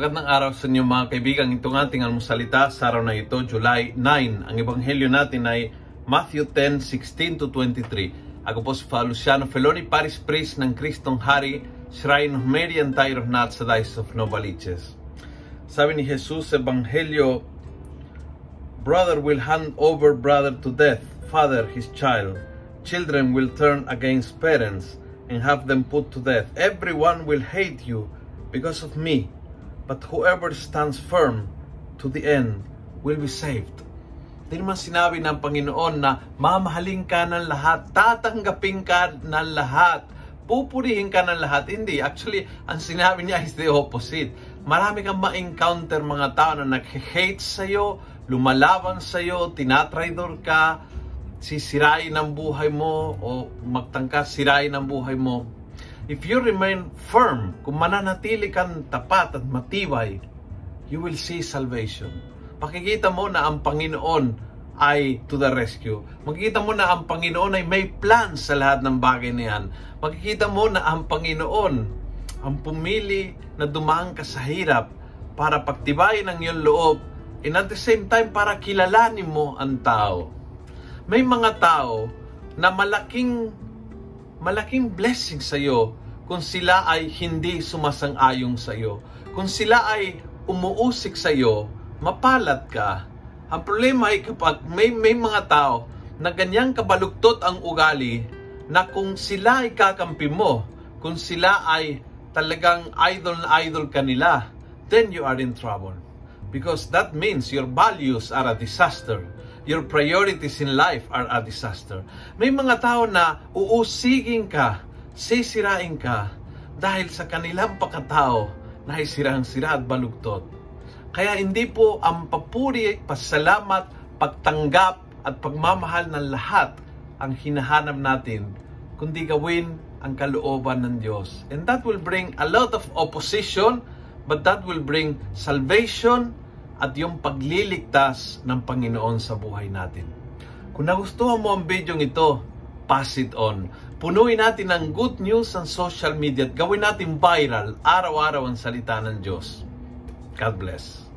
Magandang araw sa inyo mga kaibigan. Itong ating almusalita sa araw na ito, July 9. Ang ebanghelyo natin ay Matthew 10, 16 to 23. Ako po si Father Luciano Feloni, Paris Priest ng Kristong Hari, Shrine of Mary and Tyre of Nat sa Dice of Novaliches. Sabi ni Jesus ebanghelyo, Brother will hand over brother to death, father his child. Children will turn against parents and have them put to death. Everyone will hate you because of me. But whoever stands firm to the end will be saved. Hindi naman sinabi ng Panginoon na mamahalin ka ng lahat, tatanggapin ka ng lahat, pupurihin ka ng lahat. Hindi. Actually, ang sinabi niya is the opposite. Marami kang ma-encounter mga tao na nag-hate sa'yo, lumalaban sa'yo, tinatraidor ka, sisirain ang buhay mo o magtangkas sirain ang buhay mo If you remain firm, kung mananatili kang tapat at matibay, you will see salvation. Pakikita mo na ang Panginoon ay to the rescue. Makikita mo na ang Panginoon ay may plan sa lahat ng bagay na yan. Makikita mo na ang Panginoon ang pumili na dumaan ka sa hirap para pagtibayin ang iyong loob and at the same time para kilalanin mo ang tao. May mga tao na malaking malaking blessing sa iyo kung sila ay hindi sumasang-ayong sa iyo. Kung sila ay umuusik sa iyo, mapalat ka. Ang problema ay kapag may, may mga tao na ganyang kabaluktot ang ugali na kung sila ay kakampi mo, kung sila ay talagang idol na idol kanila, then you are in trouble. Because that means your values are a disaster. Your priorities in life are a disaster. May mga tao na uusigin ka sisirain ka dahil sa kanilang pagkatao na ay sirang-sira at balugtot. Kaya hindi po ang papuri, pasalamat, pagtanggap at pagmamahal ng lahat ang hinahanap natin, kundi gawin ang kalooban ng Diyos. And that will bring a lot of opposition, but that will bring salvation at yung pagliligtas ng Panginoon sa buhay natin. Kung nagustuhan mo ang video ito, pass it on. Punuin natin ng good news ang social media at gawin natin viral araw-araw ang salita ng Diyos. God bless.